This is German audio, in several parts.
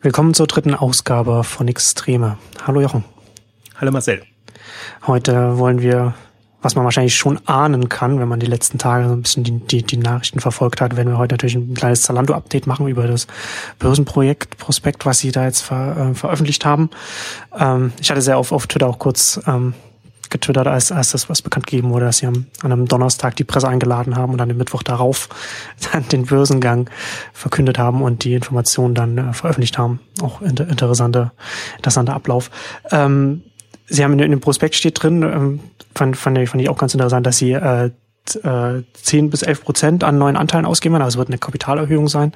Willkommen zur dritten Ausgabe von Extreme. Hallo Jochen. Hallo Marcel. Heute wollen wir, was man wahrscheinlich schon ahnen kann, wenn man die letzten Tage so ein bisschen die, die, die Nachrichten verfolgt hat, werden wir heute natürlich ein kleines Zalando-Update machen über das Börsenprojekt Prospekt, was sie da jetzt ver, äh, veröffentlicht haben. Ähm, ich hatte sehr auf, auf Twitter auch kurz ähm, getwittert, als, als das was bekannt gegeben wurde, dass sie am, an einem Donnerstag die Presse eingeladen haben und dann den Mittwoch darauf dann den Börsengang verkündet haben und die Informationen dann äh, veröffentlicht haben. Auch inter, interessante, interessanter Ablauf. Ähm, sie haben in, in, dem Prospekt steht drin, ähm, fand, fand, ich, fand ich auch ganz interessant, dass sie äh, 10 bis 11 Prozent an neuen Anteilen ausgeben, also es wird eine Kapitalerhöhung sein.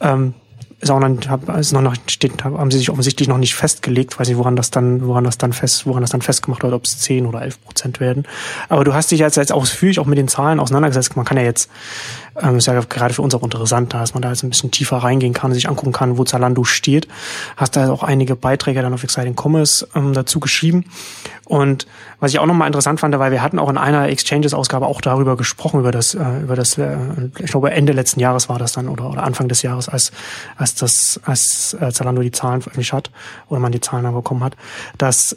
Ähm, ist auch noch, ist noch, steht, haben sie sich offensichtlich noch nicht festgelegt, weiß nicht, woran das dann, woran das dann fest, woran das dann festgemacht wird, ob es 10 oder 11 Prozent werden. Aber du hast dich jetzt, jetzt ausführlich auch mit den Zahlen auseinandergesetzt. Man kann ja jetzt, ähm, ist ja gerade für uns auch interessant, dass man da jetzt ein bisschen tiefer reingehen kann, sich angucken kann, wo Zalando steht. Hast da auch einige Beiträge dann auf Exciting Commerce ähm, dazu geschrieben. Und was ich auch nochmal interessant fand, weil wir hatten auch in einer Exchanges-Ausgabe auch darüber gesprochen, über das, äh, über das, äh, ich glaube Ende letzten Jahres war das dann oder, oder Anfang des Jahres, als, als das, als äh, Zalando die Zahlen veröffentlicht hat oder man die Zahlen dann bekommen hat, dass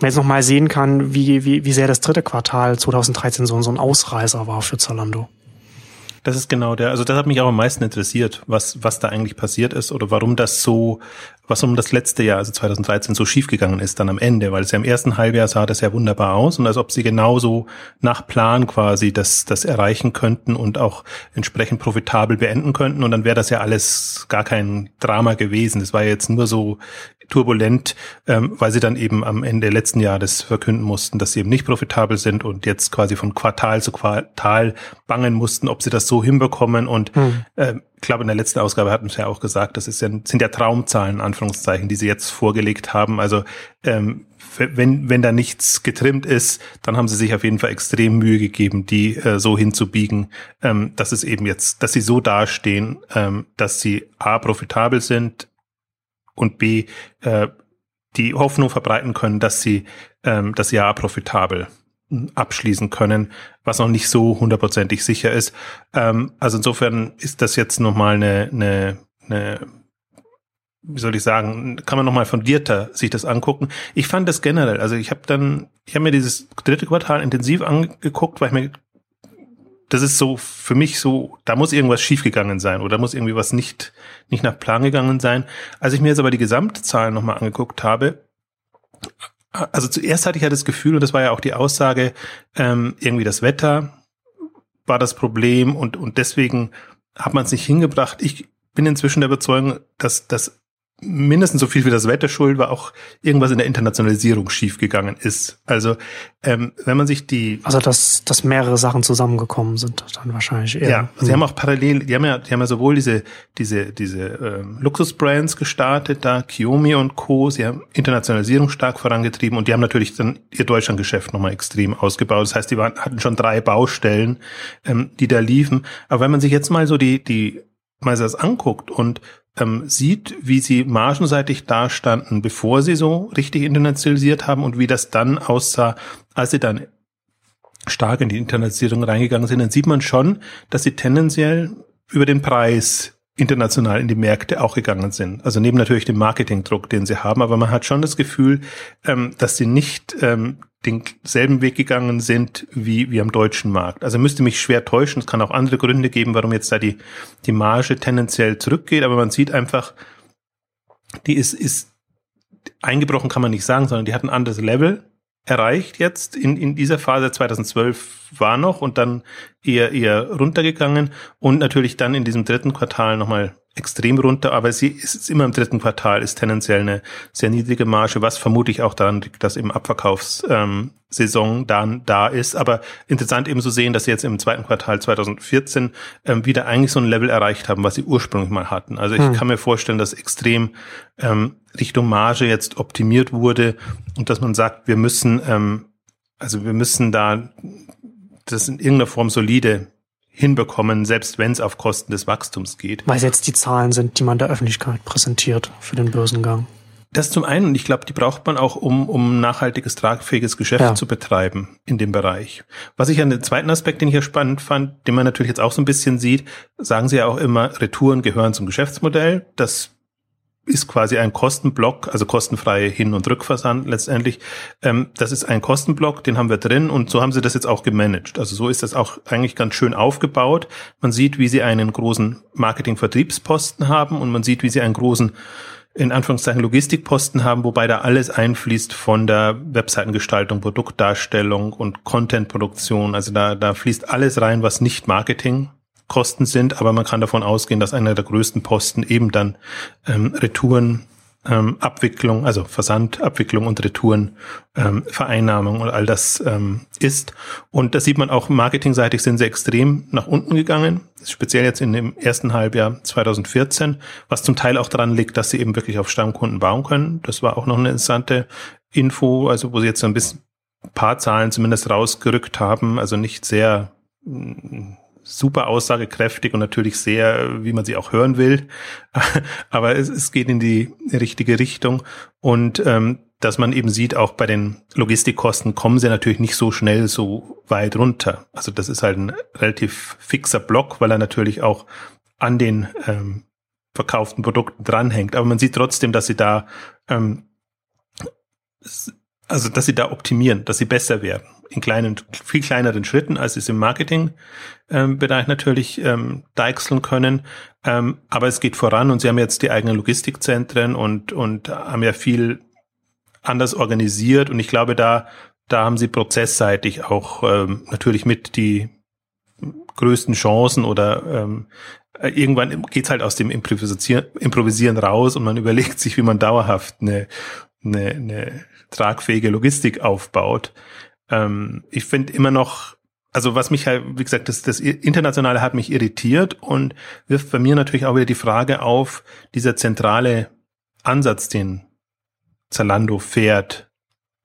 man jetzt nochmal sehen kann, wie, wie, wie sehr das dritte Quartal 2013 so, so ein Ausreißer war für Zalando. Das ist genau der, also das hat mich auch am meisten interessiert, was, was da eigentlich passiert ist oder warum das so, was um das letzte Jahr, also 2013, so schiefgegangen ist dann am Ende, weil es ja im ersten Halbjahr sah das ja wunderbar aus und als ob sie genauso nach Plan quasi das, das erreichen könnten und auch entsprechend profitabel beenden könnten und dann wäre das ja alles gar kein Drama gewesen. Es war jetzt nur so turbulent, ähm, weil sie dann eben am Ende letzten Jahres verkünden mussten, dass sie eben nicht profitabel sind und jetzt quasi von Quartal zu Quartal bangen mussten, ob sie das so hinbekommen. Und hm. äh, ich glaube, in der letzten Ausgabe hatten sie ja auch gesagt, das ist ja, sind ja Traumzahlen, Anführungszeichen, die sie jetzt vorgelegt haben. Also ähm, wenn, wenn da nichts getrimmt ist, dann haben sie sich auf jeden Fall extrem Mühe gegeben, die äh, so hinzubiegen, ähm, dass es eben jetzt, dass sie so dastehen, ähm, dass sie A profitabel sind, und B, äh, die Hoffnung verbreiten können, dass sie ähm, das Jahr profitabel abschließen können, was noch nicht so hundertprozentig sicher ist. Ähm, also insofern ist das jetzt nochmal eine, eine, eine wie soll ich sagen, kann man nochmal fundierter sich das angucken. Ich fand das generell, also ich habe dann, ich habe mir dieses dritte Quartal intensiv angeguckt, weil ich mir das ist so für mich so, da muss irgendwas schiefgegangen sein oder muss irgendwie was nicht, nicht nach Plan gegangen sein. Als ich mir jetzt aber die Gesamtzahlen nochmal angeguckt habe, also zuerst hatte ich ja das Gefühl, und das war ja auch die Aussage, ähm, irgendwie das Wetter war das Problem und, und deswegen hat man es nicht hingebracht. Ich bin inzwischen der Überzeugung, dass, dass mindestens so viel wie das Wetter schuld war, auch irgendwas in der Internationalisierung schiefgegangen ist. Also ähm, wenn man sich die also dass dass mehrere Sachen zusammengekommen sind, dann wahrscheinlich eher. Ja, sie haben auch parallel, die haben ja, die haben ja sowohl diese diese diese ähm, Luxusbrands gestartet, da Kiyomi und Co. Sie haben Internationalisierung stark vorangetrieben und die haben natürlich dann ihr Deutschlandgeschäft nochmal extrem ausgebaut. Das heißt, die waren, hatten schon drei Baustellen, ähm, die da liefen. Aber wenn man sich jetzt mal so die die mal das anguckt und ähm, sieht, wie sie margenseitig dastanden, bevor sie so richtig internationalisiert haben und wie das dann aussah, als sie dann stark in die Internationalisierung reingegangen sind, dann sieht man schon, dass sie tendenziell über den Preis international in die Märkte auch gegangen sind. Also neben natürlich dem Marketingdruck, den sie haben, aber man hat schon das Gefühl, ähm, dass sie nicht ähm, denselben Weg gegangen sind wie, wie am deutschen Markt. Also müsste mich schwer täuschen. Es kann auch andere Gründe geben, warum jetzt da die, die Marge tendenziell zurückgeht, aber man sieht einfach, die ist, ist eingebrochen kann man nicht sagen, sondern die hat ein anderes Level erreicht jetzt in, in dieser Phase 2012 war noch und dann eher eher runtergegangen und natürlich dann in diesem dritten Quartal nochmal extrem runter, aber sie ist immer im dritten Quartal, ist tendenziell eine sehr niedrige Marge, was vermutlich auch daran liegt, dass eben Abverkaufssaison ähm, dann da ist. Aber interessant eben zu sehen, dass sie jetzt im zweiten Quartal 2014 ähm, wieder eigentlich so ein Level erreicht haben, was sie ursprünglich mal hatten. Also ich hm. kann mir vorstellen, dass extrem ähm, Richtung Marge jetzt optimiert wurde und dass man sagt, wir müssen, ähm, also wir müssen da das in irgendeiner Form solide hinbekommen, selbst wenn es auf Kosten des Wachstums geht. Weil es jetzt die Zahlen sind, die man der Öffentlichkeit präsentiert für den Börsengang. Das zum einen, und ich glaube, die braucht man auch, um, um nachhaltiges, tragfähiges Geschäft ja. zu betreiben in dem Bereich. Was ich an den zweiten Aspekt, den ich hier spannend fand, den man natürlich jetzt auch so ein bisschen sieht, sagen sie ja auch immer, Retouren gehören zum Geschäftsmodell. Das ist quasi ein Kostenblock, also kostenfreie Hin- und Rückversand letztendlich. Ähm, das ist ein Kostenblock, den haben wir drin und so haben sie das jetzt auch gemanagt. Also so ist das auch eigentlich ganz schön aufgebaut. Man sieht, wie sie einen großen Marketing-Vertriebsposten haben und man sieht, wie sie einen großen in Anführungszeichen Logistikposten haben, wobei da alles einfließt von der Webseitengestaltung, Produktdarstellung und Contentproduktion. Also da, da fließt alles rein, was nicht Marketing Kosten sind, aber man kann davon ausgehen, dass einer der größten Posten eben dann ähm, Retouren, ähm, Abwicklung, also Versandabwicklung und Retouren, ähm, Vereinnahmung und all das ähm, ist. Und das sieht man auch marketingseitig sind sie extrem nach unten gegangen, speziell jetzt in dem ersten Halbjahr 2014, was zum Teil auch daran liegt, dass sie eben wirklich auf Stammkunden bauen können. Das war auch noch eine interessante Info, also wo sie jetzt so ein bisschen paar Zahlen zumindest rausgerückt haben, also nicht sehr super aussagekräftig und natürlich sehr, wie man sie auch hören will. Aber es, es geht in die richtige Richtung. Und ähm, dass man eben sieht, auch bei den Logistikkosten kommen sie natürlich nicht so schnell so weit runter. Also das ist halt ein relativ fixer Block, weil er natürlich auch an den ähm, verkauften Produkten dranhängt. Aber man sieht trotzdem, dass sie da ähm, also dass sie da optimieren, dass sie besser werden in kleinen, viel kleineren Schritten, als sie es im Marketing-Bereich ähm, natürlich ähm, deichseln können. Ähm, aber es geht voran und sie haben jetzt die eigenen Logistikzentren und, und haben ja viel anders organisiert. Und ich glaube, da, da haben sie prozessseitig auch ähm, natürlich mit die größten Chancen oder ähm, irgendwann geht's halt aus dem Improvisieren, Improvisieren raus und man überlegt sich, wie man dauerhaft eine, eine, eine tragfähige Logistik aufbaut. Ähm, ich finde immer noch, also was mich halt, wie gesagt, das, das Internationale hat mich irritiert und wirft bei mir natürlich auch wieder die Frage auf, dieser zentrale Ansatz, den Zalando fährt,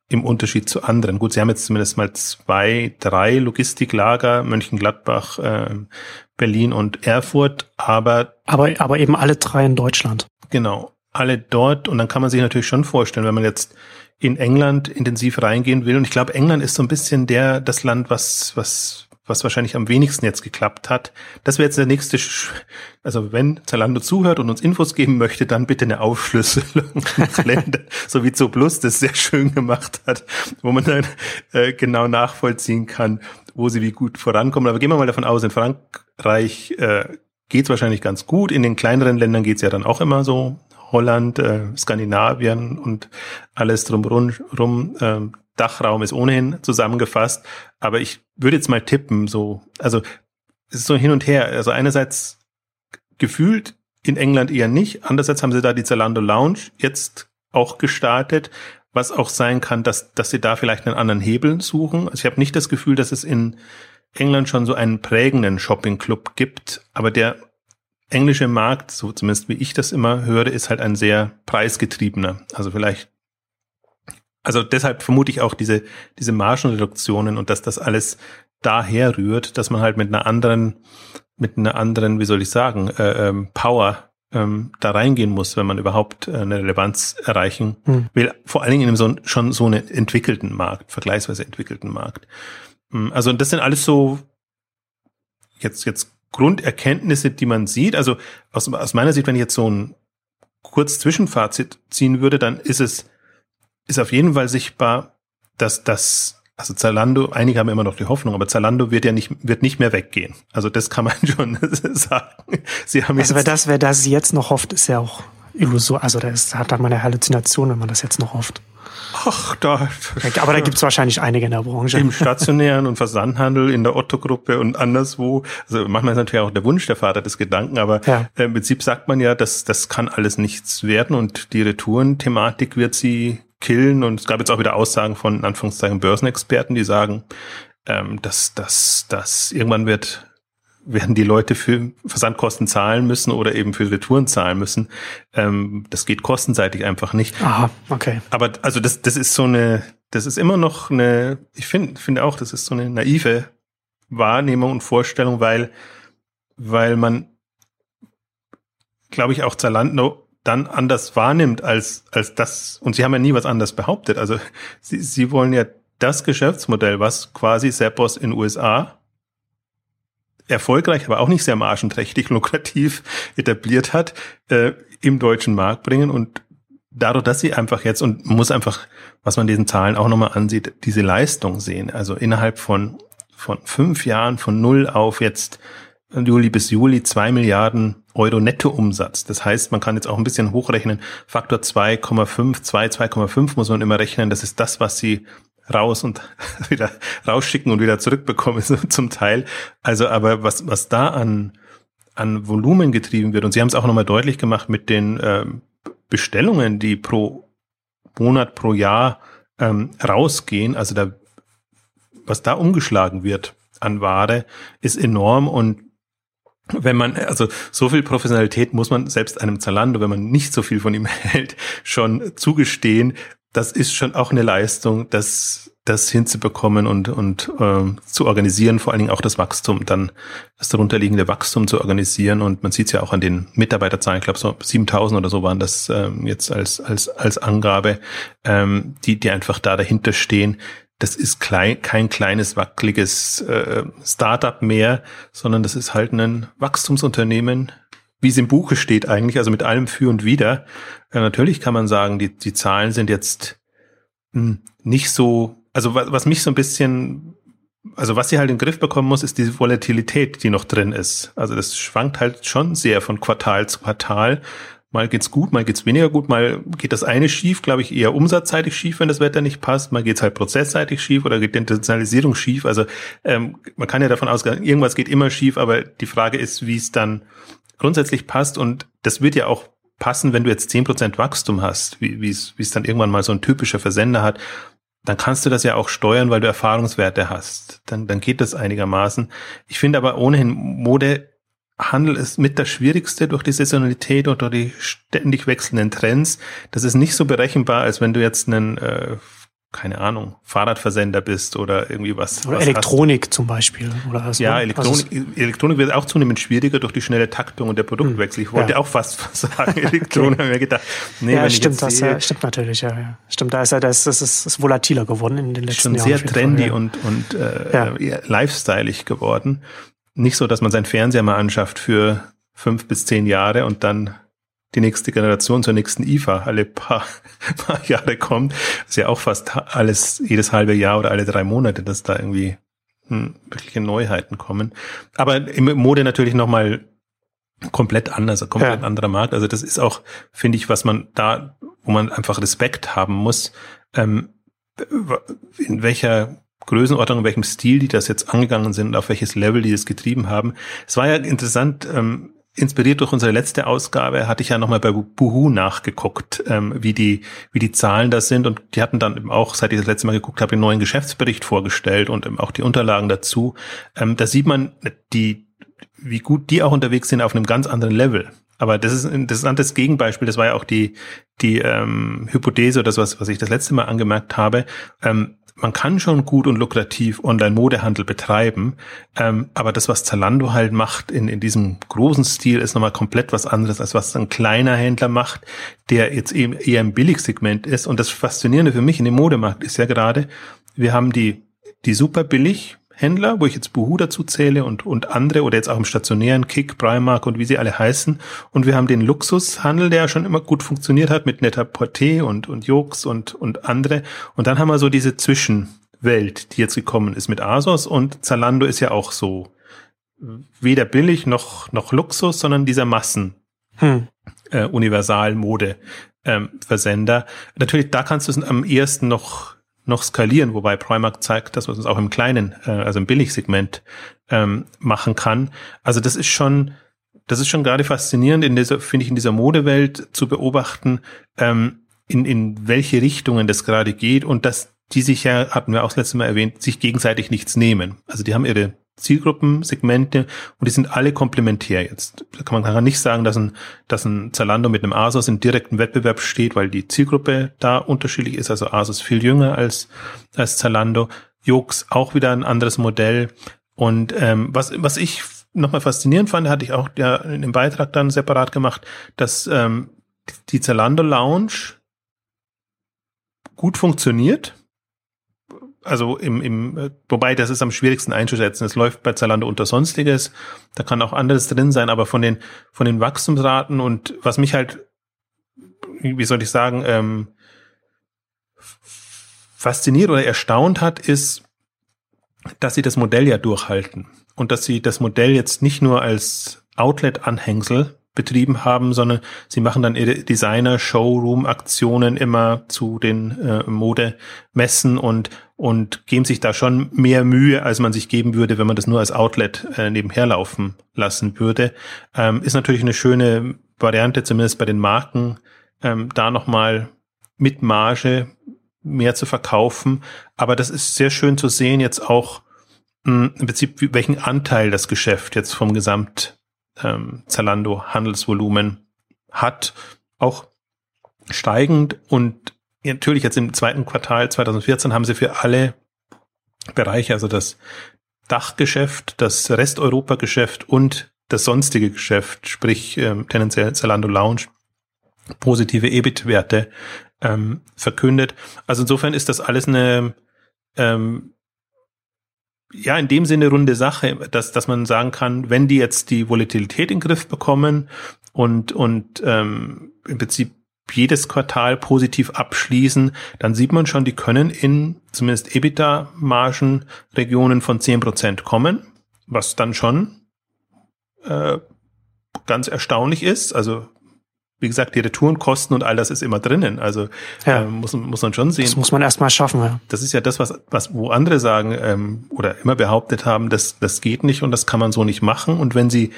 im Unterschied zu anderen. Gut, sie haben jetzt zumindest mal zwei, drei Logistiklager, Mönchengladbach, äh, Berlin und Erfurt, aber aber aber eben alle drei in Deutschland. Genau, alle dort und dann kann man sich natürlich schon vorstellen, wenn man jetzt in England intensiv reingehen will. Und ich glaube, England ist so ein bisschen der, das Land, was, was, was wahrscheinlich am wenigsten jetzt geklappt hat. Das wäre jetzt der nächste, Sch also wenn Zalando zuhört und uns Infos geben möchte, dann bitte eine Aufschlüsselung Länder, so wie Zooplus das sehr schön gemacht hat, wo man dann äh, genau nachvollziehen kann, wo sie wie gut vorankommen. Aber gehen wir mal davon aus, in Frankreich äh, geht es wahrscheinlich ganz gut. In den kleineren Ländern geht es ja dann auch immer so Holland, äh, Skandinavien und alles drumherum. Rum, äh, Dachraum ist ohnehin zusammengefasst. Aber ich würde jetzt mal tippen, so, also es ist so hin und her. Also einerseits gefühlt in England eher nicht. Andererseits haben sie da die Zalando Lounge jetzt auch gestartet, was auch sein kann, dass, dass sie da vielleicht einen anderen Hebel suchen. Also ich habe nicht das Gefühl, dass es in England schon so einen prägenden Shopping-Club gibt, aber der englische Markt, so zumindest wie ich das immer höre, ist halt ein sehr preisgetriebener. Also vielleicht, also deshalb vermute ich auch diese, diese Margenreduktionen und dass das alles daher rührt, dass man halt mit einer anderen, mit einer anderen, wie soll ich sagen, äh, ähm, Power ähm, da reingehen muss, wenn man überhaupt äh, eine Relevanz erreichen hm. will. Vor allen Dingen in einem so, schon so einen entwickelten Markt, vergleichsweise entwickelten Markt. Hm, also das sind alles so jetzt, jetzt Grunderkenntnisse, die man sieht. Also aus, aus meiner Sicht, wenn ich jetzt so ein kurz Zwischenfazit ziehen würde, dann ist es, ist auf jeden Fall sichtbar, dass das, also Zalando, einige haben immer noch die Hoffnung, aber Zalando wird ja nicht, wird nicht mehr weggehen. Also das kann man schon sagen. Sie haben also wer das, wer das jetzt noch hofft, ist ja auch illusor. Also da ist, hat man eine Halluzination, wenn man das jetzt noch hofft. Ach, da. Aber da gibt's wahrscheinlich einige in der Branche. Im stationären und Versandhandel, in der Otto-Gruppe und anderswo. Also manchmal ist natürlich auch der Wunsch der Vater des Gedanken, aber ja. im Prinzip sagt man ja, dass das kann alles nichts werden und die Retouren-Thematik wird sie killen. Und es gab jetzt auch wieder Aussagen von in Anführungszeichen Börsenexperten, die sagen, ähm, dass, dass, dass irgendwann wird werden die Leute für Versandkosten zahlen müssen oder eben für Retouren zahlen müssen. Ähm, das geht kostenseitig einfach nicht. Aha, okay. Aber also das, das ist so eine, das ist immer noch eine, ich finde, finde auch, das ist so eine naive Wahrnehmung und Vorstellung, weil, weil man, glaube ich, auch Zalando dann anders wahrnimmt als, als das, und sie haben ja nie was anderes behauptet. Also sie, sie wollen ja das Geschäftsmodell, was quasi Seppos in USA erfolgreich, aber auch nicht sehr margenträchtig, lukrativ etabliert hat, äh, im deutschen Markt bringen und dadurch, dass sie einfach jetzt und muss einfach, was man diesen Zahlen auch nochmal ansieht, diese Leistung sehen. Also innerhalb von, von fünf Jahren von null auf jetzt Juli bis Juli zwei Milliarden Euro Nettoumsatz. Das heißt, man kann jetzt auch ein bisschen hochrechnen. Faktor 2,5, 2, 2,5 muss man immer rechnen. Das ist das, was sie raus und wieder rausschicken und wieder zurückbekommen zum Teil. Also, aber was, was da an, an Volumen getrieben wird, und Sie haben es auch nochmal deutlich gemacht mit den ähm, Bestellungen, die pro Monat, pro Jahr ähm, rausgehen, also da, was da umgeschlagen wird an Ware, ist enorm und wenn man, also so viel Professionalität muss man selbst einem Zalando, wenn man nicht so viel von ihm hält, schon zugestehen. Das ist schon auch eine Leistung, das, das hinzubekommen und, und äh, zu organisieren, vor allen Dingen auch das Wachstum, dann das darunterliegende Wachstum zu organisieren. Und man sieht es ja auch an den Mitarbeiterzahlen, ich glaube so 7000 oder so waren das ähm, jetzt als, als, als Angabe, ähm, die, die einfach da dahinter stehen das ist klein, kein kleines, wackeliges äh, Startup mehr, sondern das ist halt ein Wachstumsunternehmen, wie es im Buche steht eigentlich, also mit allem für und wider. Äh, natürlich kann man sagen, die, die Zahlen sind jetzt mh, hm, nicht so, also was, was mich so ein bisschen also was sie halt in den Griff bekommen muss, ist diese Volatilität, die noch drin ist. Also das schwankt halt schon sehr von Quartal zu Quartal. Mal geht's gut, mal geht's weniger gut, mal geht das eine schief, glaube ich, eher umsatzseitig schief, wenn das Wetter nicht passt, mal geht's halt prozessseitig schief oder geht die Internationalisierung schief. Also ähm, man kann ja davon ausgehen, irgendwas geht immer schief, aber die Frage ist, wie es dann grundsätzlich passt und das wird ja auch passen, wenn du jetzt zehn Prozent Wachstum hast, wie es dann irgendwann mal so ein typischer Versender hat, dann kannst du das ja auch steuern, weil du Erfahrungswerte hast. Dann, dann geht das einigermaßen. Ich finde aber ohnehin Mode Handel ist mit das Schwierigste durch die Saisonalität und durch die ständig wechselnden Trends. Das ist nicht so berechenbar, als wenn du jetzt einen, äh, keine Ahnung, Fahrradversender bist oder irgendwie was. Oder was Elektronik hast. zum Beispiel. Oder was, ja, Elektronik, also Elektronik wird auch zunehmend schwieriger durch die schnelle Taktung und der Produktwechsel. Ich wollte ja. auch fast sagen, Elektronik, habe mir gedacht, nee, ja, stimmt, das sehe, stimmt natürlich, ja, ja. Stimmt, da ist ja, das, das ist, ist volatiler geworden in den letzten Jahren. Schon sehr trendy Fall, ja. und, und äh, ja. lifestyleig geworden nicht so, dass man seinen Fernseher mal anschafft für fünf bis zehn Jahre und dann die nächste Generation zur nächsten IFA alle paar, paar Jahre kommt. Das ist ja auch fast alles, jedes halbe Jahr oder alle drei Monate, dass da irgendwie hm, wirkliche Neuheiten kommen. Aber im Mode natürlich nochmal komplett anders, ein komplett ja. anderer Markt. Also das ist auch, finde ich, was man da, wo man einfach Respekt haben muss, ähm, in welcher Größenordnung, in welchem Stil die das jetzt angegangen sind und auf welches Level die das getrieben haben. Es war ja interessant, ähm, inspiriert durch unsere letzte Ausgabe, hatte ich ja nochmal bei Buhu nachgeguckt, ähm, wie die, wie die Zahlen da sind und die hatten dann eben auch, seit ich das letzte Mal geguckt habe, den neuen Geschäftsbericht vorgestellt und eben auch die Unterlagen dazu. Ähm, da sieht man die, wie gut die auch unterwegs sind auf einem ganz anderen Level. Aber das ist ein interessantes Gegenbeispiel. Das war ja auch die, die ähm, Hypothese oder das, was, was ich das letzte Mal angemerkt habe. Ähm, man kann schon gut und lukrativ Online-Modehandel betreiben, ähm, aber das, was Zalando halt macht in, in diesem großen Stil, ist nochmal komplett was anderes, als was ein kleiner Händler macht, der jetzt eben eher im Billigsegment ist. Und das Faszinierende für mich in dem Modemarkt ist ja gerade, wir haben die, die super billig Händler, wo ich jetzt Boohoo dazu zähle und, und andere oder jetzt auch im stationären Kick, Primark und wie sie alle heißen. Und wir haben den Luxushandel, der schon immer gut funktioniert hat mit Netter Porté und, und Jokes und, und andere. Und dann haben wir so diese Zwischenwelt, die jetzt gekommen ist mit Asos und Zalando ist ja auch so weder billig noch, noch Luxus, sondern dieser Massen. Hm. Äh, Universalmode ähm, Versender. Natürlich, da kannst du es am ehesten noch noch skalieren, wobei Primark zeigt, dass man es auch im kleinen, äh, also im Billigsegment ähm, machen kann. Also das ist schon, das ist schon gerade faszinierend, in dieser, finde ich, in dieser Modewelt zu beobachten, ähm, in, in welche Richtungen das gerade geht und dass die sich ja, hatten wir auch das letzte Mal erwähnt, sich gegenseitig nichts nehmen. Also die haben ihre Zielgruppensegmente und die sind alle komplementär jetzt. Da kann man kann nicht sagen, dass ein, dass ein Zalando mit einem Asus in direkten Wettbewerb steht, weil die Zielgruppe da unterschiedlich ist. Also Asus viel jünger als, als Zalando. Jux auch wieder ein anderes Modell. Und ähm, was, was ich nochmal faszinierend fand, hatte ich auch ja in dem Beitrag dann separat gemacht, dass ähm, die Zalando Lounge gut funktioniert also im, im, wobei das ist am schwierigsten einzuschätzen. Es läuft bei Zalando unter Sonstiges. Da kann auch anderes drin sein, aber von den, von den Wachstumsraten und was mich halt wie soll ich sagen, ähm, fasziniert oder erstaunt hat, ist, dass sie das Modell ja durchhalten und dass sie das Modell jetzt nicht nur als Outlet-Anhängsel betrieben haben, sondern sie machen dann ihre Designer-Showroom-Aktionen immer zu den äh, Modemessen und und geben sich da schon mehr Mühe, als man sich geben würde, wenn man das nur als Outlet äh, nebenher laufen lassen würde. Ähm, ist natürlich eine schöne Variante, zumindest bei den Marken, ähm, da nochmal mit Marge mehr zu verkaufen. Aber das ist sehr schön zu sehen, jetzt auch mh, im Prinzip, welchen Anteil das Geschäft jetzt vom Gesamt ähm, Zalando Handelsvolumen hat, auch steigend und natürlich jetzt im zweiten Quartal 2014 haben sie für alle Bereiche, also das Dachgeschäft, das Resteuropa-Geschäft und das sonstige Geschäft, sprich ähm, tendenziell Zalando Lounge, positive EBIT-Werte ähm, verkündet. Also insofern ist das alles eine ähm, ja, in dem Sinne runde Sache, dass, dass man sagen kann, wenn die jetzt die Volatilität in den Griff bekommen und, und ähm, im Prinzip jedes Quartal positiv abschließen, dann sieht man schon, die können in zumindest EBITDA-Margenregionen von zehn Prozent kommen, was dann schon äh, ganz erstaunlich ist. Also wie gesagt, die Retourenkosten und all das ist immer drinnen. Also ja. äh, muss, muss man schon sehen. Das muss man erstmal schaffen, ja. Das ist ja das, was, was wo andere sagen ähm, oder immer behauptet haben, das, das geht nicht und das kann man so nicht machen. Und wenn sie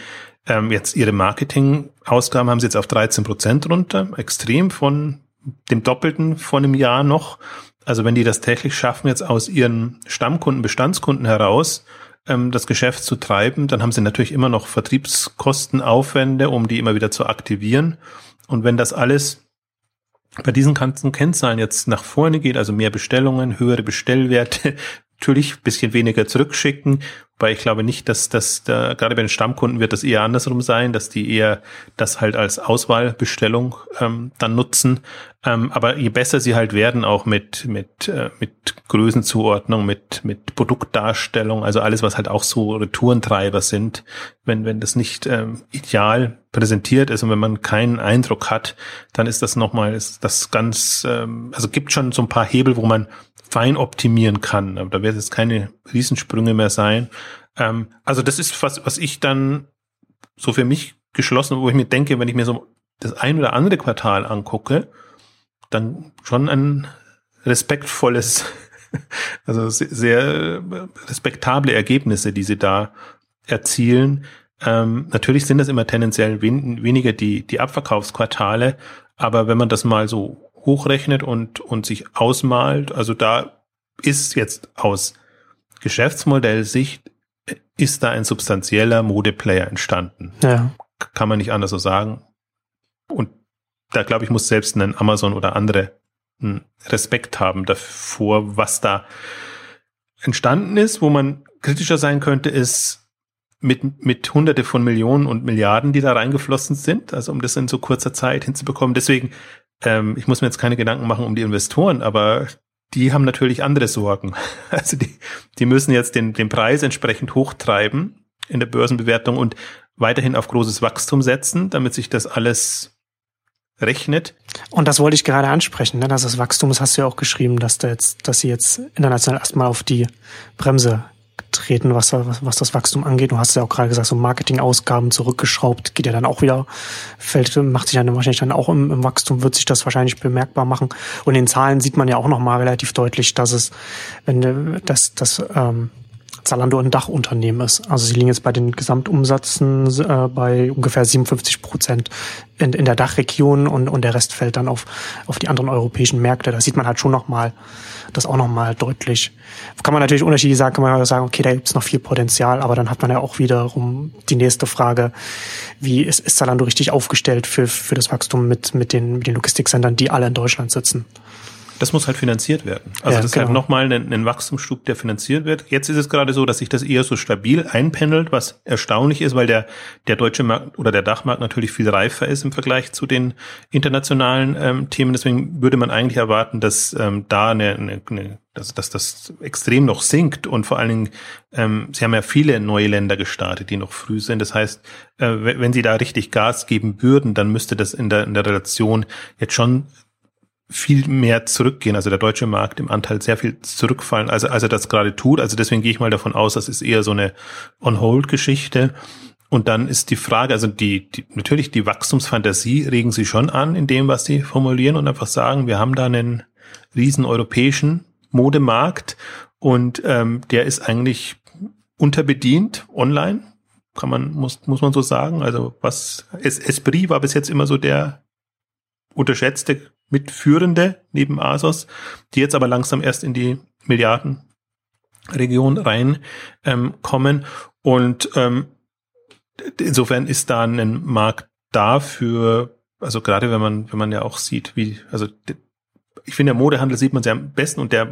ähm, jetzt ihre Marketingausgaben haben sie jetzt auf 13 Prozent runter, extrem von dem Doppelten von einem Jahr noch. Also wenn die das täglich schaffen, jetzt aus ihren Stammkunden, Bestandskunden heraus, ähm, das Geschäft zu treiben, dann haben sie natürlich immer noch Vertriebskostenaufwände, um die immer wieder zu aktivieren. Und wenn das alles bei diesen ganzen Kennzahlen jetzt nach vorne geht, also mehr Bestellungen, höhere Bestellwerte, natürlich bisschen weniger zurückschicken, weil ich glaube nicht, dass das da, gerade bei den Stammkunden wird das eher andersrum sein, dass die eher das halt als Auswahlbestellung ähm, dann nutzen. Ähm, aber je besser sie halt werden, auch mit mit äh, mit Größenzuordnung, mit mit Produktdarstellung, also alles, was halt auch so Retourentreiber sind, wenn wenn das nicht ähm, ideal präsentiert ist und wenn man keinen Eindruck hat, dann ist das nochmal ist das ganz ähm, also gibt schon so ein paar Hebel, wo man fein optimieren kann. Aber da wird es keine Riesensprünge mehr sein. Ähm, also das ist was, was ich dann so für mich geschlossen, wo ich mir denke, wenn ich mir so das ein oder andere Quartal angucke, dann schon ein respektvolles, also sehr respektable Ergebnisse, die sie da erzielen. Ähm, natürlich sind das immer tendenziell wen weniger die, die Abverkaufsquartale, aber wenn man das mal so hochrechnet und, und sich ausmalt. Also da ist jetzt aus Geschäftsmodellsicht ist da ein substanzieller Modeplayer entstanden. Ja. Kann man nicht anders so sagen. Und da glaube ich, muss selbst ein Amazon oder andere Respekt haben davor, was da entstanden ist. Wo man kritischer sein könnte, ist mit, mit hunderte von Millionen und Milliarden, die da reingeflossen sind, also um das in so kurzer Zeit hinzubekommen. Deswegen ähm, ich muss mir jetzt keine Gedanken machen um die Investoren, aber die haben natürlich andere Sorgen. Also die, die müssen jetzt den, den Preis entsprechend hochtreiben in der Börsenbewertung und weiterhin auf großes Wachstum setzen, damit sich das alles rechnet. Und das wollte ich gerade ansprechen, ne? dass das Wachstum, das hast du ja auch geschrieben, dass, da jetzt, dass sie jetzt international erstmal auf die Bremse treten, was, was, was das Wachstum angeht. Du hast ja auch gerade gesagt, so Marketingausgaben zurückgeschraubt, geht ja dann auch wieder, fällt, macht sich dann wahrscheinlich dann auch im, im Wachstum, wird sich das wahrscheinlich bemerkbar machen. Und in den Zahlen sieht man ja auch nochmal relativ deutlich, dass es, wenn das, das ähm, Zalando ein Dachunternehmen ist. Also sie liegen jetzt bei den Gesamtumsätzen äh, bei ungefähr 57 Prozent in, in der Dachregion und, und der Rest fällt dann auf, auf die anderen europäischen Märkte. Da sieht man halt schon nochmal, das auch nochmal deutlich. Kann man natürlich unterschiedlich sagen, kann man sagen, okay, da gibt es noch viel Potenzial, aber dann hat man ja auch wiederum die nächste Frage, wie ist, ist Zalando richtig aufgestellt für, für das Wachstum mit, mit den, mit den Logistikcentern, die alle in Deutschland sitzen? Das muss halt finanziert werden. Also ja, das ist halt genau. halt nochmal ein, ein Wachstumsschub, der finanziert wird. Jetzt ist es gerade so, dass sich das eher so stabil einpendelt, was erstaunlich ist, weil der, der deutsche Markt oder der Dachmarkt natürlich viel reifer ist im Vergleich zu den internationalen ähm, Themen. Deswegen würde man eigentlich erwarten, dass ähm, da eine, eine, eine dass, dass das extrem noch sinkt und vor allen Dingen, ähm, sie haben ja viele neue Länder gestartet, die noch früh sind. Das heißt, äh, wenn sie da richtig Gas geben würden, dann müsste das in der, in der Relation jetzt schon viel mehr zurückgehen, also der deutsche Markt im Anteil sehr viel zurückfallen, als, als er das gerade tut. Also deswegen gehe ich mal davon aus, das ist eher so eine On-Hold-Geschichte. Und dann ist die Frage, also die, die, natürlich die Wachstumsfantasie regen sie schon an in dem, was sie formulieren und einfach sagen, wir haben da einen riesen europäischen Modemarkt und ähm, der ist eigentlich unterbedient online, kann man, muss, muss man so sagen. Also was, Esprit war bis jetzt immer so der unterschätzte Mitführende neben Asos, die jetzt aber langsam erst in die Milliardenregion reinkommen. Ähm, und ähm, insofern ist da ein Markt da für, also gerade wenn man, wenn man ja auch sieht, wie, also ich finde, der Modehandel sieht man sehr am besten und der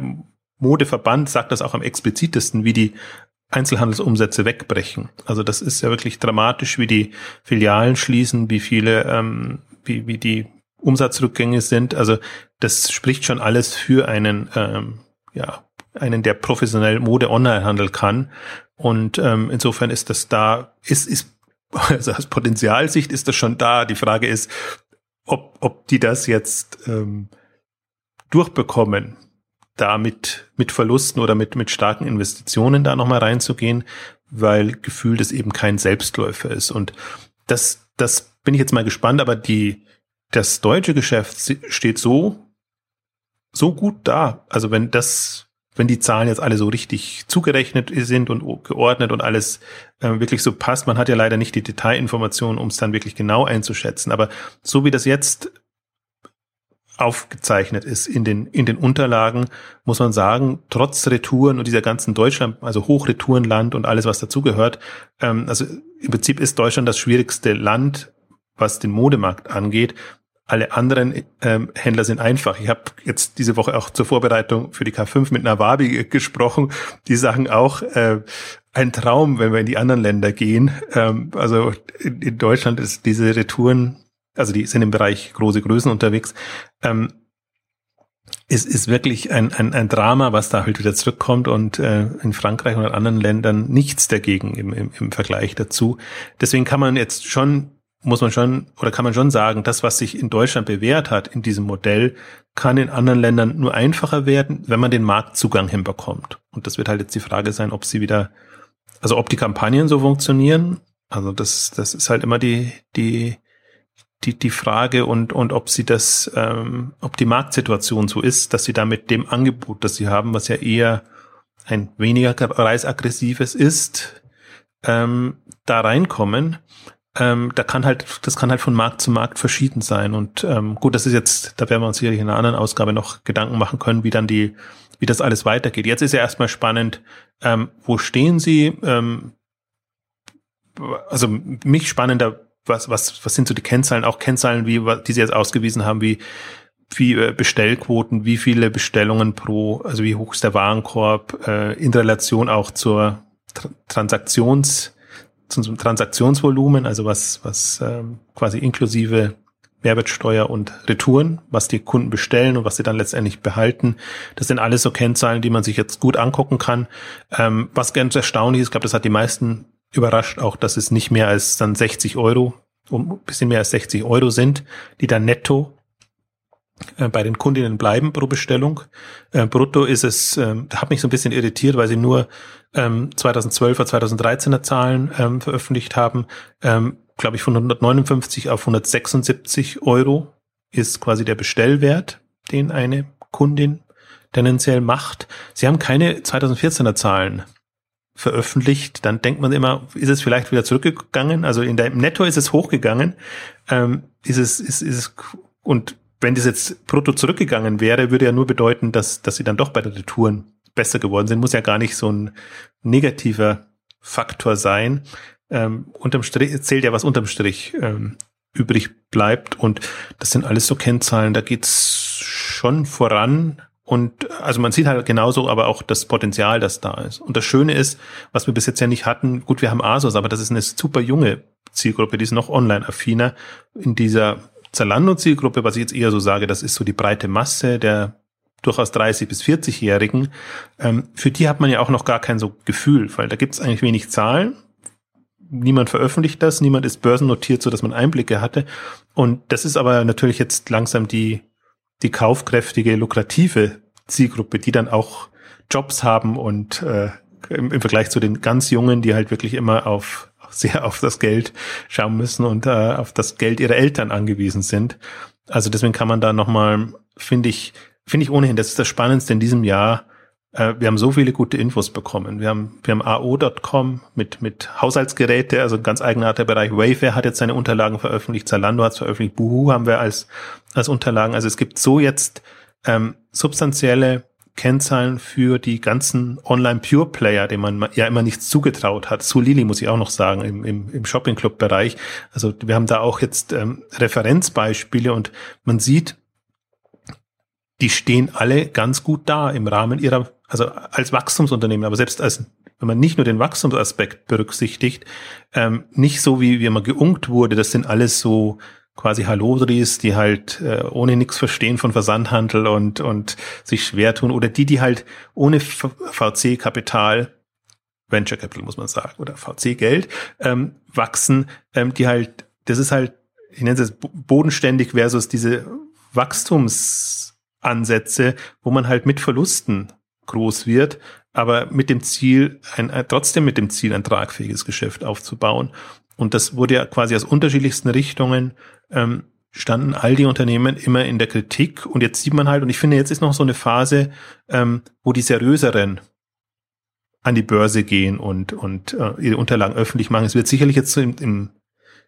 Modeverband sagt das auch am explizitesten, wie die Einzelhandelsumsätze wegbrechen. Also das ist ja wirklich dramatisch, wie die Filialen schließen, wie viele, ähm, wie, wie die Umsatzrückgänge sind. Also das spricht schon alles für einen, ähm, ja, einen, der professionell Mode online handeln kann. Und ähm, insofern ist das da, ist, ist, also aus Potenzialsicht ist das schon da. Die Frage ist, ob, ob die das jetzt ähm, durchbekommen, da mit, mit Verlusten oder mit, mit starken Investitionen da nochmal reinzugehen, weil gefühlt es eben kein Selbstläufer ist. Und das, das bin ich jetzt mal gespannt, aber die, das deutsche Geschäft steht so, so gut da. Also wenn das, wenn die Zahlen jetzt alle so richtig zugerechnet sind und geordnet und alles äh, wirklich so passt, man hat ja leider nicht die Detailinformationen, um es dann wirklich genau einzuschätzen. Aber so wie das jetzt aufgezeichnet ist in den, in den Unterlagen, muss man sagen, trotz Retouren und dieser ganzen Deutschland, also Hochretourenland und alles, was dazugehört, ähm, also im Prinzip ist Deutschland das schwierigste Land was den Modemarkt angeht. Alle anderen ähm, Händler sind einfach. Ich habe jetzt diese Woche auch zur Vorbereitung für die K5 mit Nawabi gesprochen. Die sagen auch, äh, ein Traum, wenn wir in die anderen Länder gehen. Ähm, also in, in, Deutschland ist diese Retouren, also die sind im Bereich große Größen unterwegs. Ähm, es ist wirklich ein, ein, ein Drama, was da halt wieder zurückkommt und äh, in Frankreich und in anderen Ländern nichts dagegen im, im, im Vergleich dazu. Deswegen kann man jetzt schon muss man schon oder kann man schon sagen, das, was sich in Deutschland bewährt hat in diesem Modell, kann in anderen Ländern nur einfacher werden, wenn man den Marktzugang hinbekommt. Und das wird halt jetzt die Frage sein, ob sie wieder, also ob die Kampagnen so funktionieren. Also das, das ist halt immer die, die, die, die Frage und, und ob sie das, ähm, ob die Marktsituation so ist, dass sie da mit dem Angebot, das sie haben, was ja eher ein weniger preisaggressives ist, ähm, da reinkommen ähm, da kann halt, das kann halt von Markt zu Markt verschieden sein. Und ähm, gut, das ist jetzt, da werden wir uns sicherlich in einer anderen Ausgabe noch Gedanken machen können, wie dann die, wie das alles weitergeht. Jetzt ist ja erstmal spannend, ähm, wo stehen Sie? Ähm, also mich spannender, was, was, was sind so die Kennzahlen, auch Kennzahlen, wie, die Sie jetzt ausgewiesen haben, wie wie äh, Bestellquoten, wie viele Bestellungen pro, also wie hoch ist der Warenkorb äh, in Relation auch zur Tra Transaktions zum Transaktionsvolumen, also was, was ähm, quasi inklusive Mehrwertsteuer und Retouren, was die Kunden bestellen und was sie dann letztendlich behalten. Das sind alles so Kennzahlen, die man sich jetzt gut angucken kann. Ähm, was ganz erstaunlich ist, ich glaube, das hat die meisten überrascht, auch dass es nicht mehr als dann 60 Euro, ein bisschen mehr als 60 Euro sind, die dann netto bei den Kundinnen bleiben pro Bestellung. Äh, brutto ist es, äh, hat mich so ein bisschen irritiert, weil sie nur ähm, 2012er, 2013er Zahlen ähm, veröffentlicht haben. Ähm, Glaube ich von 159 auf 176 Euro ist quasi der Bestellwert, den eine Kundin tendenziell macht. Sie haben keine 2014er Zahlen veröffentlicht, dann denkt man immer, ist es vielleicht wieder zurückgegangen? Also in der im Netto ist es hochgegangen. Ähm, ist es, ist, ist und wenn das jetzt brutto zurückgegangen wäre, würde ja nur bedeuten, dass, dass sie dann doch bei den Retouren besser geworden sind. Muss ja gar nicht so ein negativer Faktor sein. Ähm, unterm Strich zählt ja, was unterm Strich ähm, übrig bleibt. Und das sind alles so Kennzahlen, da geht's schon voran. Und also man sieht halt genauso aber auch das Potenzial, das da ist. Und das Schöne ist, was wir bis jetzt ja nicht hatten, gut, wir haben ASOS, aber das ist eine super junge Zielgruppe, die ist noch online-affiner in dieser Zalando-Zielgruppe, was ich jetzt eher so sage, das ist so die breite Masse der durchaus 30 bis 40-Jährigen, ähm, für die hat man ja auch noch gar kein so Gefühl, weil da gibt es eigentlich wenig Zahlen. Niemand veröffentlicht das, niemand ist börsennotiert, so dass man Einblicke hatte. Und das ist aber natürlich jetzt langsam die, die kaufkräftige, lukrative Zielgruppe, die dann auch Jobs haben und äh, im, im Vergleich zu den ganz Jungen, die halt wirklich immer auf sehr auf das Geld schauen müssen und äh, auf das Geld ihrer Eltern angewiesen sind. Also deswegen kann man da nochmal, finde ich, finde ich ohnehin, das ist das Spannendste in diesem Jahr. Äh, wir haben so viele gute Infos bekommen. Wir haben, wir haben AO.com mit, mit Haushaltsgeräte, also ein ganz eigenartiger Bereich. Wayfair hat jetzt seine Unterlagen veröffentlicht, Zalando hat es veröffentlicht, Boohoo haben wir als, als Unterlagen. Also es gibt so jetzt ähm, substanzielle Kennzahlen für die ganzen Online-Pure-Player, denen man ja immer nichts zugetraut hat. Zu Lili muss ich auch noch sagen, im, im, im Shopping-Club-Bereich. Also wir haben da auch jetzt ähm, Referenzbeispiele und man sieht, die stehen alle ganz gut da im Rahmen ihrer, also als Wachstumsunternehmen, aber selbst als wenn man nicht nur den Wachstumsaspekt berücksichtigt, ähm, nicht so wie, wie immer geunkt wurde, das sind alles so quasi Hallodris, die halt äh, ohne nichts verstehen von Versandhandel und, und sich schwer tun oder die, die halt ohne VC-Kapital, Venture Capital muss man sagen, oder VC-Geld ähm, wachsen, ähm, die halt, das ist halt, ich nenne es bodenständig versus diese Wachstumsansätze, wo man halt mit Verlusten groß wird, aber mit dem Ziel, ein, trotzdem mit dem Ziel, ein tragfähiges Geschäft aufzubauen. Und das wurde ja quasi aus unterschiedlichsten Richtungen ähm, standen all die Unternehmen immer in der Kritik. Und jetzt sieht man halt, und ich finde, jetzt ist noch so eine Phase, ähm, wo die seriöseren an die Börse gehen und, und äh, ihre Unterlagen öffentlich machen. Es wird sicherlich jetzt so im, im,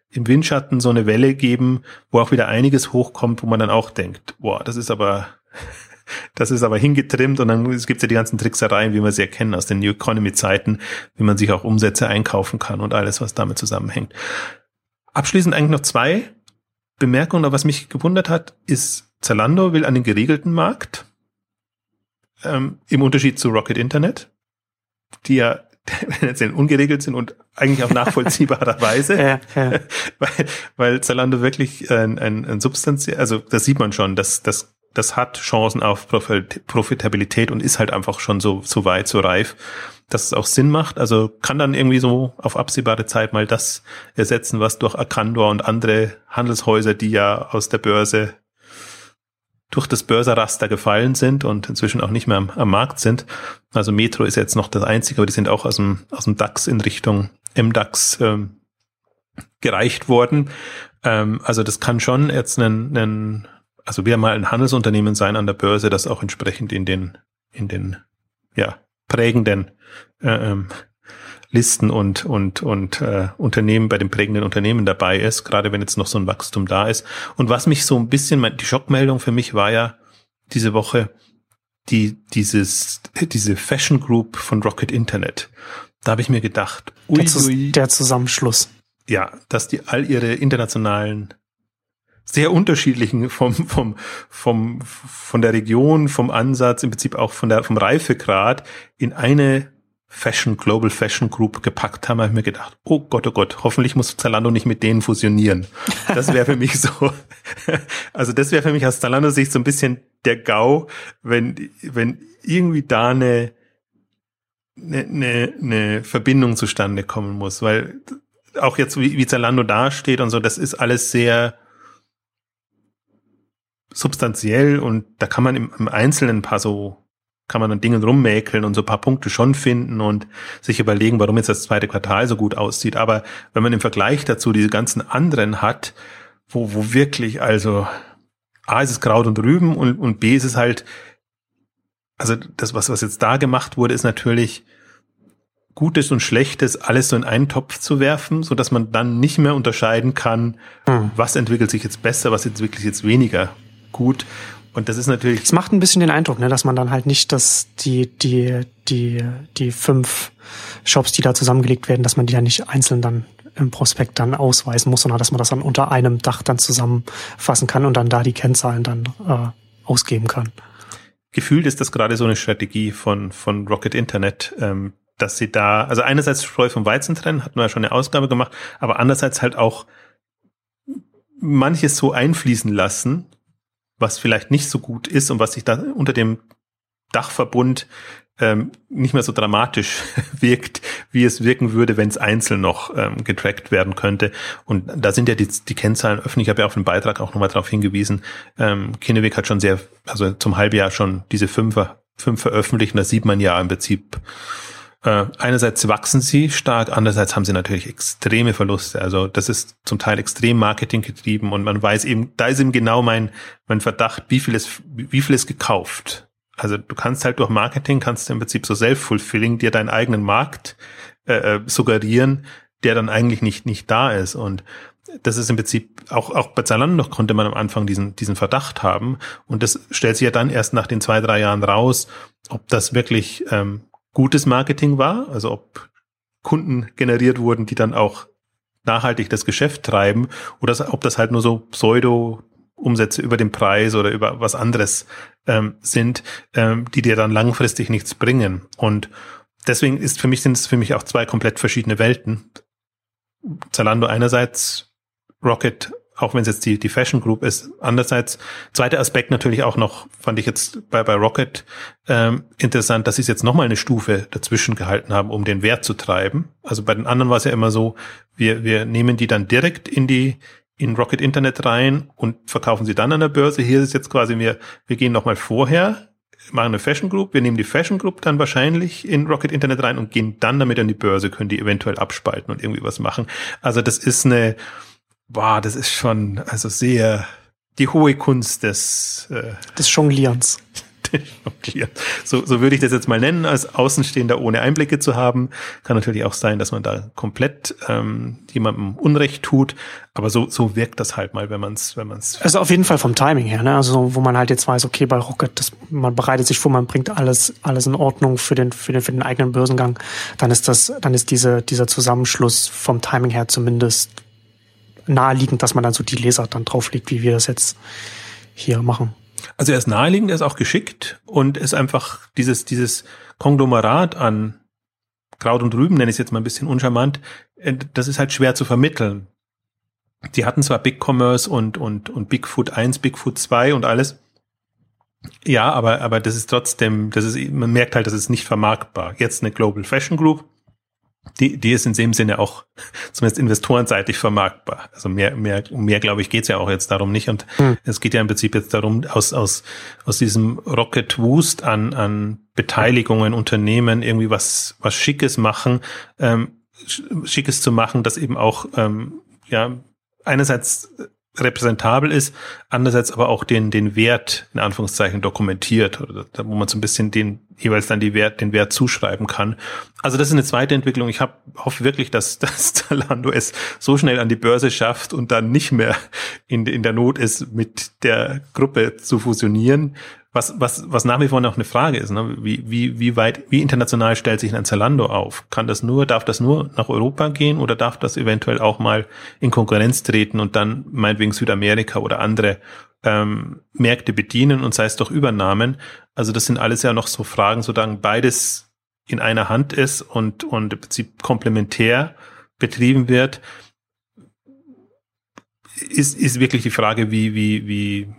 im Windschatten so eine Welle geben, wo auch wieder einiges hochkommt, wo man dann auch denkt, boah, das ist aber, das ist aber hingetrimmt und dann gibt es ja die ganzen Tricksereien, wie wir sie erkennen aus den New Economy Zeiten, wie man sich auch Umsätze einkaufen kann und alles, was damit zusammenhängt. Abschließend eigentlich noch zwei Bemerkung, was mich gewundert hat, ist, Zalando will an den geregelten Markt, ähm, im Unterschied zu Rocket Internet, die ja tendenziell ungeregelt sind und eigentlich auf nachvollziehbarer Weise, ja, ja. weil, weil Zalando wirklich ein, ein, ein Substanz, also das sieht man schon, dass das das hat Chancen auf Profitabilität und ist halt einfach schon so so weit, so reif, dass es auch Sinn macht. Also kann dann irgendwie so auf absehbare Zeit mal das ersetzen, was durch Akandor und andere Handelshäuser, die ja aus der Börse durch das Börserraster gefallen sind und inzwischen auch nicht mehr am, am, Markt sind. Also Metro ist jetzt noch das einzige, aber die sind auch aus dem, aus dem DAX in Richtung MDAX ähm, gereicht worden. Ähm, also das kann schon jetzt ein, ein also wir mal ein Handelsunternehmen sein an der Börse, das auch entsprechend in den, in den, ja, prägenden äh, ähm, Listen und und und äh, Unternehmen bei den prägenden Unternehmen dabei ist, gerade wenn jetzt noch so ein Wachstum da ist. Und was mich so ein bisschen die Schockmeldung für mich war ja diese Woche die dieses diese Fashion Group von Rocket Internet. Da habe ich mir gedacht, ui, der, Zus der Zusammenschluss. Ja, dass die all ihre internationalen sehr unterschiedlichen vom, vom, vom, von der Region, vom Ansatz, im Prinzip auch von der, vom Reifegrad in eine Fashion, Global Fashion Group gepackt haben, habe ich mir gedacht, oh Gott, oh Gott, hoffentlich muss Zalando nicht mit denen fusionieren. Das wäre für mich so, also das wäre für mich aus Zalando Sicht so ein bisschen der GAU, wenn, wenn irgendwie da eine, eine, eine, eine Verbindung zustande kommen muss, weil auch jetzt wie, wie Zalando dasteht und so, das ist alles sehr, substanziell und da kann man im, im Einzelnen ein paar so, kann man an Dingen rummäkeln und so ein paar Punkte schon finden und sich überlegen, warum jetzt das zweite Quartal so gut aussieht. Aber wenn man im Vergleich dazu diese ganzen anderen hat, wo, wo wirklich, also A ist es Kraut und Rüben und, und B ist es halt, also das, was, was jetzt da gemacht wurde, ist natürlich Gutes und Schlechtes alles so in einen Topf zu werfen, so dass man dann nicht mehr unterscheiden kann, hm. was entwickelt sich jetzt besser, was entwickelt sich jetzt weniger gut. Und das ist natürlich. Es macht ein bisschen den Eindruck, ne, dass man dann halt nicht, dass die, die, die, die fünf Shops, die da zusammengelegt werden, dass man die dann nicht einzeln dann im Prospekt dann ausweisen muss, sondern dass man das dann unter einem Dach dann zusammenfassen kann und dann da die Kennzahlen dann äh, ausgeben kann. Gefühlt ist das gerade so eine Strategie von, von Rocket Internet, ähm, dass sie da, also einerseits Spreu vom Weizen trennen, hatten wir ja schon eine Ausgabe gemacht, aber andererseits halt auch manches so einfließen lassen, was vielleicht nicht so gut ist und was sich da unter dem Dachverbund ähm, nicht mehr so dramatisch wirkt, wie es wirken würde, wenn es einzeln noch ähm, getrackt werden könnte. Und da sind ja die, die Kennzahlen öffentlich. Ich habe ja auf dem Beitrag auch nochmal darauf hingewiesen. Ähm, Kinneweg hat schon sehr, also zum Halbjahr schon diese Fünfer, fünf veröffentlicht. Und da sieht man ja im Prinzip, äh, einerseits wachsen sie stark, andererseits haben sie natürlich extreme Verluste. Also das ist zum Teil extrem Marketing getrieben und man weiß eben, da ist eben genau mein, mein Verdacht, wie viel ist, wie viel ist gekauft. Also du kannst halt durch Marketing, kannst du im Prinzip so self-fulfilling dir deinen eigenen Markt äh, äh, suggerieren, der dann eigentlich nicht, nicht da ist. Und das ist im Prinzip, auch, auch bei Zalando noch konnte man am Anfang diesen, diesen Verdacht haben. Und das stellt sich ja dann erst nach den zwei, drei Jahren raus, ob das wirklich ähm, gutes Marketing war, also ob Kunden generiert wurden, die dann auch nachhaltig das Geschäft treiben, oder ob das halt nur so Pseudo Umsätze über den Preis oder über was anderes ähm, sind, ähm, die dir dann langfristig nichts bringen. Und deswegen ist für mich sind es für mich auch zwei komplett verschiedene Welten. Zalando einerseits, Rocket, auch wenn es jetzt die, die Fashion Group ist. Andererseits, zweiter Aspekt natürlich auch noch, fand ich jetzt bei, bei Rocket ähm, interessant, dass sie es jetzt nochmal eine Stufe dazwischen gehalten haben, um den Wert zu treiben. Also bei den anderen war es ja immer so, wir, wir nehmen die dann direkt in die, in Rocket Internet rein und verkaufen sie dann an der Börse. Hier ist jetzt quasi wir, wir gehen nochmal vorher, machen eine Fashion Group, wir nehmen die Fashion Group dann wahrscheinlich in Rocket Internet rein und gehen dann damit an die Börse, können die eventuell abspalten und irgendwie was machen. Also das ist eine, boah, das ist schon, also sehr die hohe Kunst des, äh, des Jonglierens. So, so würde ich das jetzt mal nennen, als Außenstehender ohne Einblicke zu haben. Kann natürlich auch sein, dass man da komplett ähm, jemandem Unrecht tut, aber so, so wirkt das halt mal, wenn man es, wenn man es. Also auf jeden Fall vom Timing her, ne? Also wo man halt jetzt weiß, okay, bei Rocket, das, man bereitet sich vor, man bringt alles, alles in Ordnung für den, für den, für den eigenen Börsengang, dann ist das, dann ist diese, dieser Zusammenschluss vom Timing her zumindest naheliegend, dass man dann so die Leser dann drauflegt, wie wir das jetzt hier machen. Also er ist naheliegend, er ist auch geschickt und ist einfach dieses, dieses Konglomerat an Kraut und Rüben, nenne ich es jetzt mal ein bisschen uncharmant, äh, das ist halt schwer zu vermitteln. Die hatten zwar Big Commerce und, und, und Bigfoot 1, Bigfoot 2 und alles. Ja, aber, aber das ist trotzdem, das ist, man merkt halt, das ist nicht vermarktbar. Jetzt eine Global Fashion Group, die, die ist in dem Sinne auch zumindest investorenseitig vermarktbar. Also mehr, mehr, um mehr, glaube ich, geht's ja auch jetzt darum nicht. Und hm. es geht ja im Prinzip jetzt darum, aus, aus, aus diesem Rocket Wust an, an Beteiligungen, Unternehmen irgendwie was, was Schickes machen, ähm, Schickes zu machen, das eben auch, ähm, ja, einerseits repräsentabel ist, andererseits aber auch den, den Wert in Anführungszeichen dokumentiert, oder wo man so ein bisschen den jeweils dann die Wert, den Wert zuschreiben kann. Also das ist eine zweite Entwicklung. Ich hab, hoffe wirklich, dass, dass Zalando es so schnell an die Börse schafft und dann nicht mehr in, in der Not ist, mit der Gruppe zu fusionieren, was, was, was nach wie vor noch eine Frage ist, ne? wie, wie, wie weit, wie international stellt sich ein Zalando auf? Kann das nur, darf das nur nach Europa gehen oder darf das eventuell auch mal in Konkurrenz treten und dann meinetwegen Südamerika oder andere ähm, Märkte bedienen und sei es doch Übernahmen? Also das sind alles ja noch so Fragen, solange beides in einer Hand ist und, und im Prinzip komplementär betrieben wird, ist, ist wirklich die Frage, wie, wie, wie,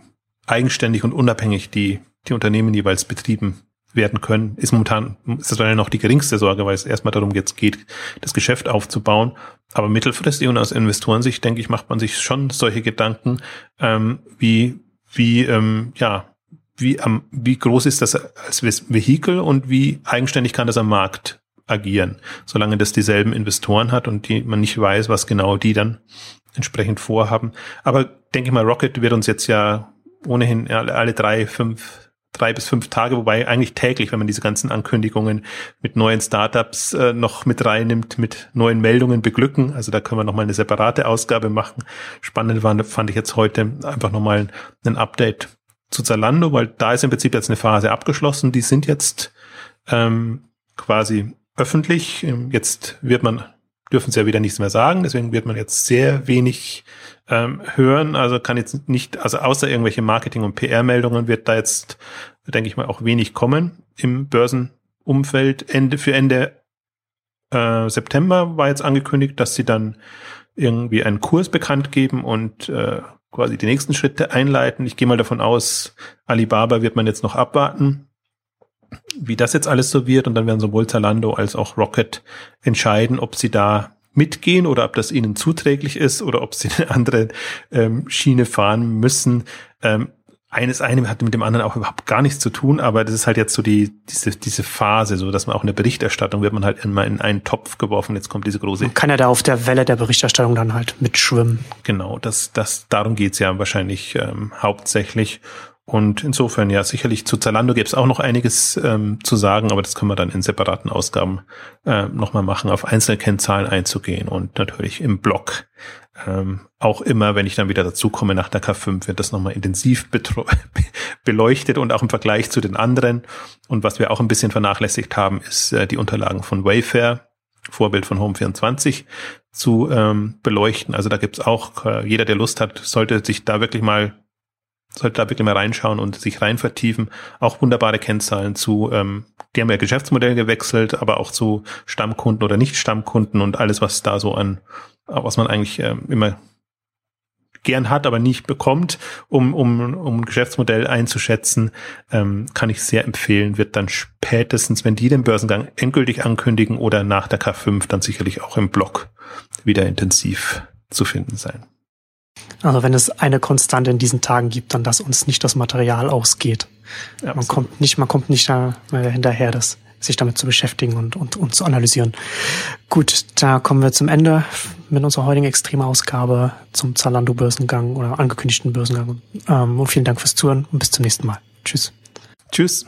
eigenständig und unabhängig die, die Unternehmen jeweils betrieben werden können, ist momentan, ist das leider noch die geringste Sorge, weil es erstmal darum jetzt geht, das Geschäft aufzubauen. Aber mittelfristig und aus Investorensicht, denke ich, macht man sich schon solche Gedanken, ähm, wie, wie, ähm, ja, wie, ähm, wie groß ist das als Vehikel und wie eigenständig kann das am Markt agieren, solange das dieselben Investoren hat und die man nicht weiß, was genau die dann entsprechend vorhaben. Aber denke ich mal, Rocket wird uns jetzt ja ohnehin alle, alle drei, fünf, drei bis fünf Tage, wobei eigentlich täglich, wenn man diese ganzen Ankündigungen mit neuen Startups äh, noch mit reinnimmt, mit neuen Meldungen beglücken. Also da können wir nochmal eine separate Ausgabe machen. Spannend war, fand ich jetzt heute einfach nochmal ein Update zu Zalando, weil da ist im Prinzip jetzt eine Phase abgeschlossen. Die sind jetzt ähm, quasi öffentlich. Jetzt wird man, dürfen sie ja wieder nichts mehr sagen, deswegen wird man jetzt sehr wenig ähm, hören. Also kann jetzt nicht, also außer irgendwelche Marketing- und PR-Meldungen wird da jetzt, denke ich mal, auch wenig kommen im Börsenumfeld. Ende für Ende äh, September war jetzt angekündigt, dass sie dann irgendwie einen Kurs bekannt geben und äh, quasi die nächsten Schritte einleiten. Ich gehe mal davon aus, Alibaba wird man jetzt noch abwarten, wie das jetzt alles so wird. Und dann werden sowohl Zalando als auch Rocket entscheiden, ob sie da mitgehen oder ob das ihnen zuträglich ist oder ob sie eine andere ähm, Schiene fahren müssen. Ähm, eines eine hat mit dem anderen auch überhaupt gar nichts zu tun, aber das ist halt jetzt so die, diese, diese Phase, so dass man auch in der Berichterstattung wird man halt immer in einen Topf geworfen. Jetzt kommt diese große. Man kann ja da auf der Welle der Berichterstattung dann halt mitschwimmen. Genau, das, das, darum geht's ja wahrscheinlich ähm, hauptsächlich. Und insofern, ja, sicherlich zu Zalando gäbe es auch noch einiges ähm, zu sagen, aber das können wir dann in separaten Ausgaben äh, nochmal machen, auf einzelne Kennzahlen einzugehen und natürlich im Blog. Ähm, auch immer, wenn ich dann wieder dazukomme nach der K5, wird das nochmal intensiv beleuchtet und auch im Vergleich zu den anderen. Und was wir auch ein bisschen vernachlässigt haben, ist äh, die Unterlagen von Wayfair, Vorbild von Home24, zu ähm, beleuchten. Also da gibt's auch, äh, jeder, der Lust hat, sollte sich da wirklich mal sollte da wirklich mal reinschauen und sich rein vertiefen. Auch wunderbare Kennzahlen zu, ähm, die haben ja Geschäftsmodell gewechselt, aber auch zu Stammkunden oder Nicht-Stammkunden und alles, was da so an, was man eigentlich ähm, immer gern hat, aber nicht bekommt, um, um, um ein Geschäftsmodell einzuschätzen, ähm, kann ich sehr empfehlen, wird dann spätestens, wenn die den Börsengang endgültig ankündigen oder nach der K5, dann sicherlich auch im Blog wieder intensiv zu finden sein. Also wenn es eine Konstante in diesen Tagen gibt, dann dass uns nicht das Material ausgeht. Ja, man kommt nicht, man kommt nicht da hinterher, das, sich damit zu beschäftigen und, und, und zu analysieren. Gut, da kommen wir zum Ende mit unserer heutigen Extremausgabe zum Zalando-Börsengang oder angekündigten Börsengang. Ähm, und vielen Dank fürs Zuhören und bis zum nächsten Mal. Tschüss. Tschüss.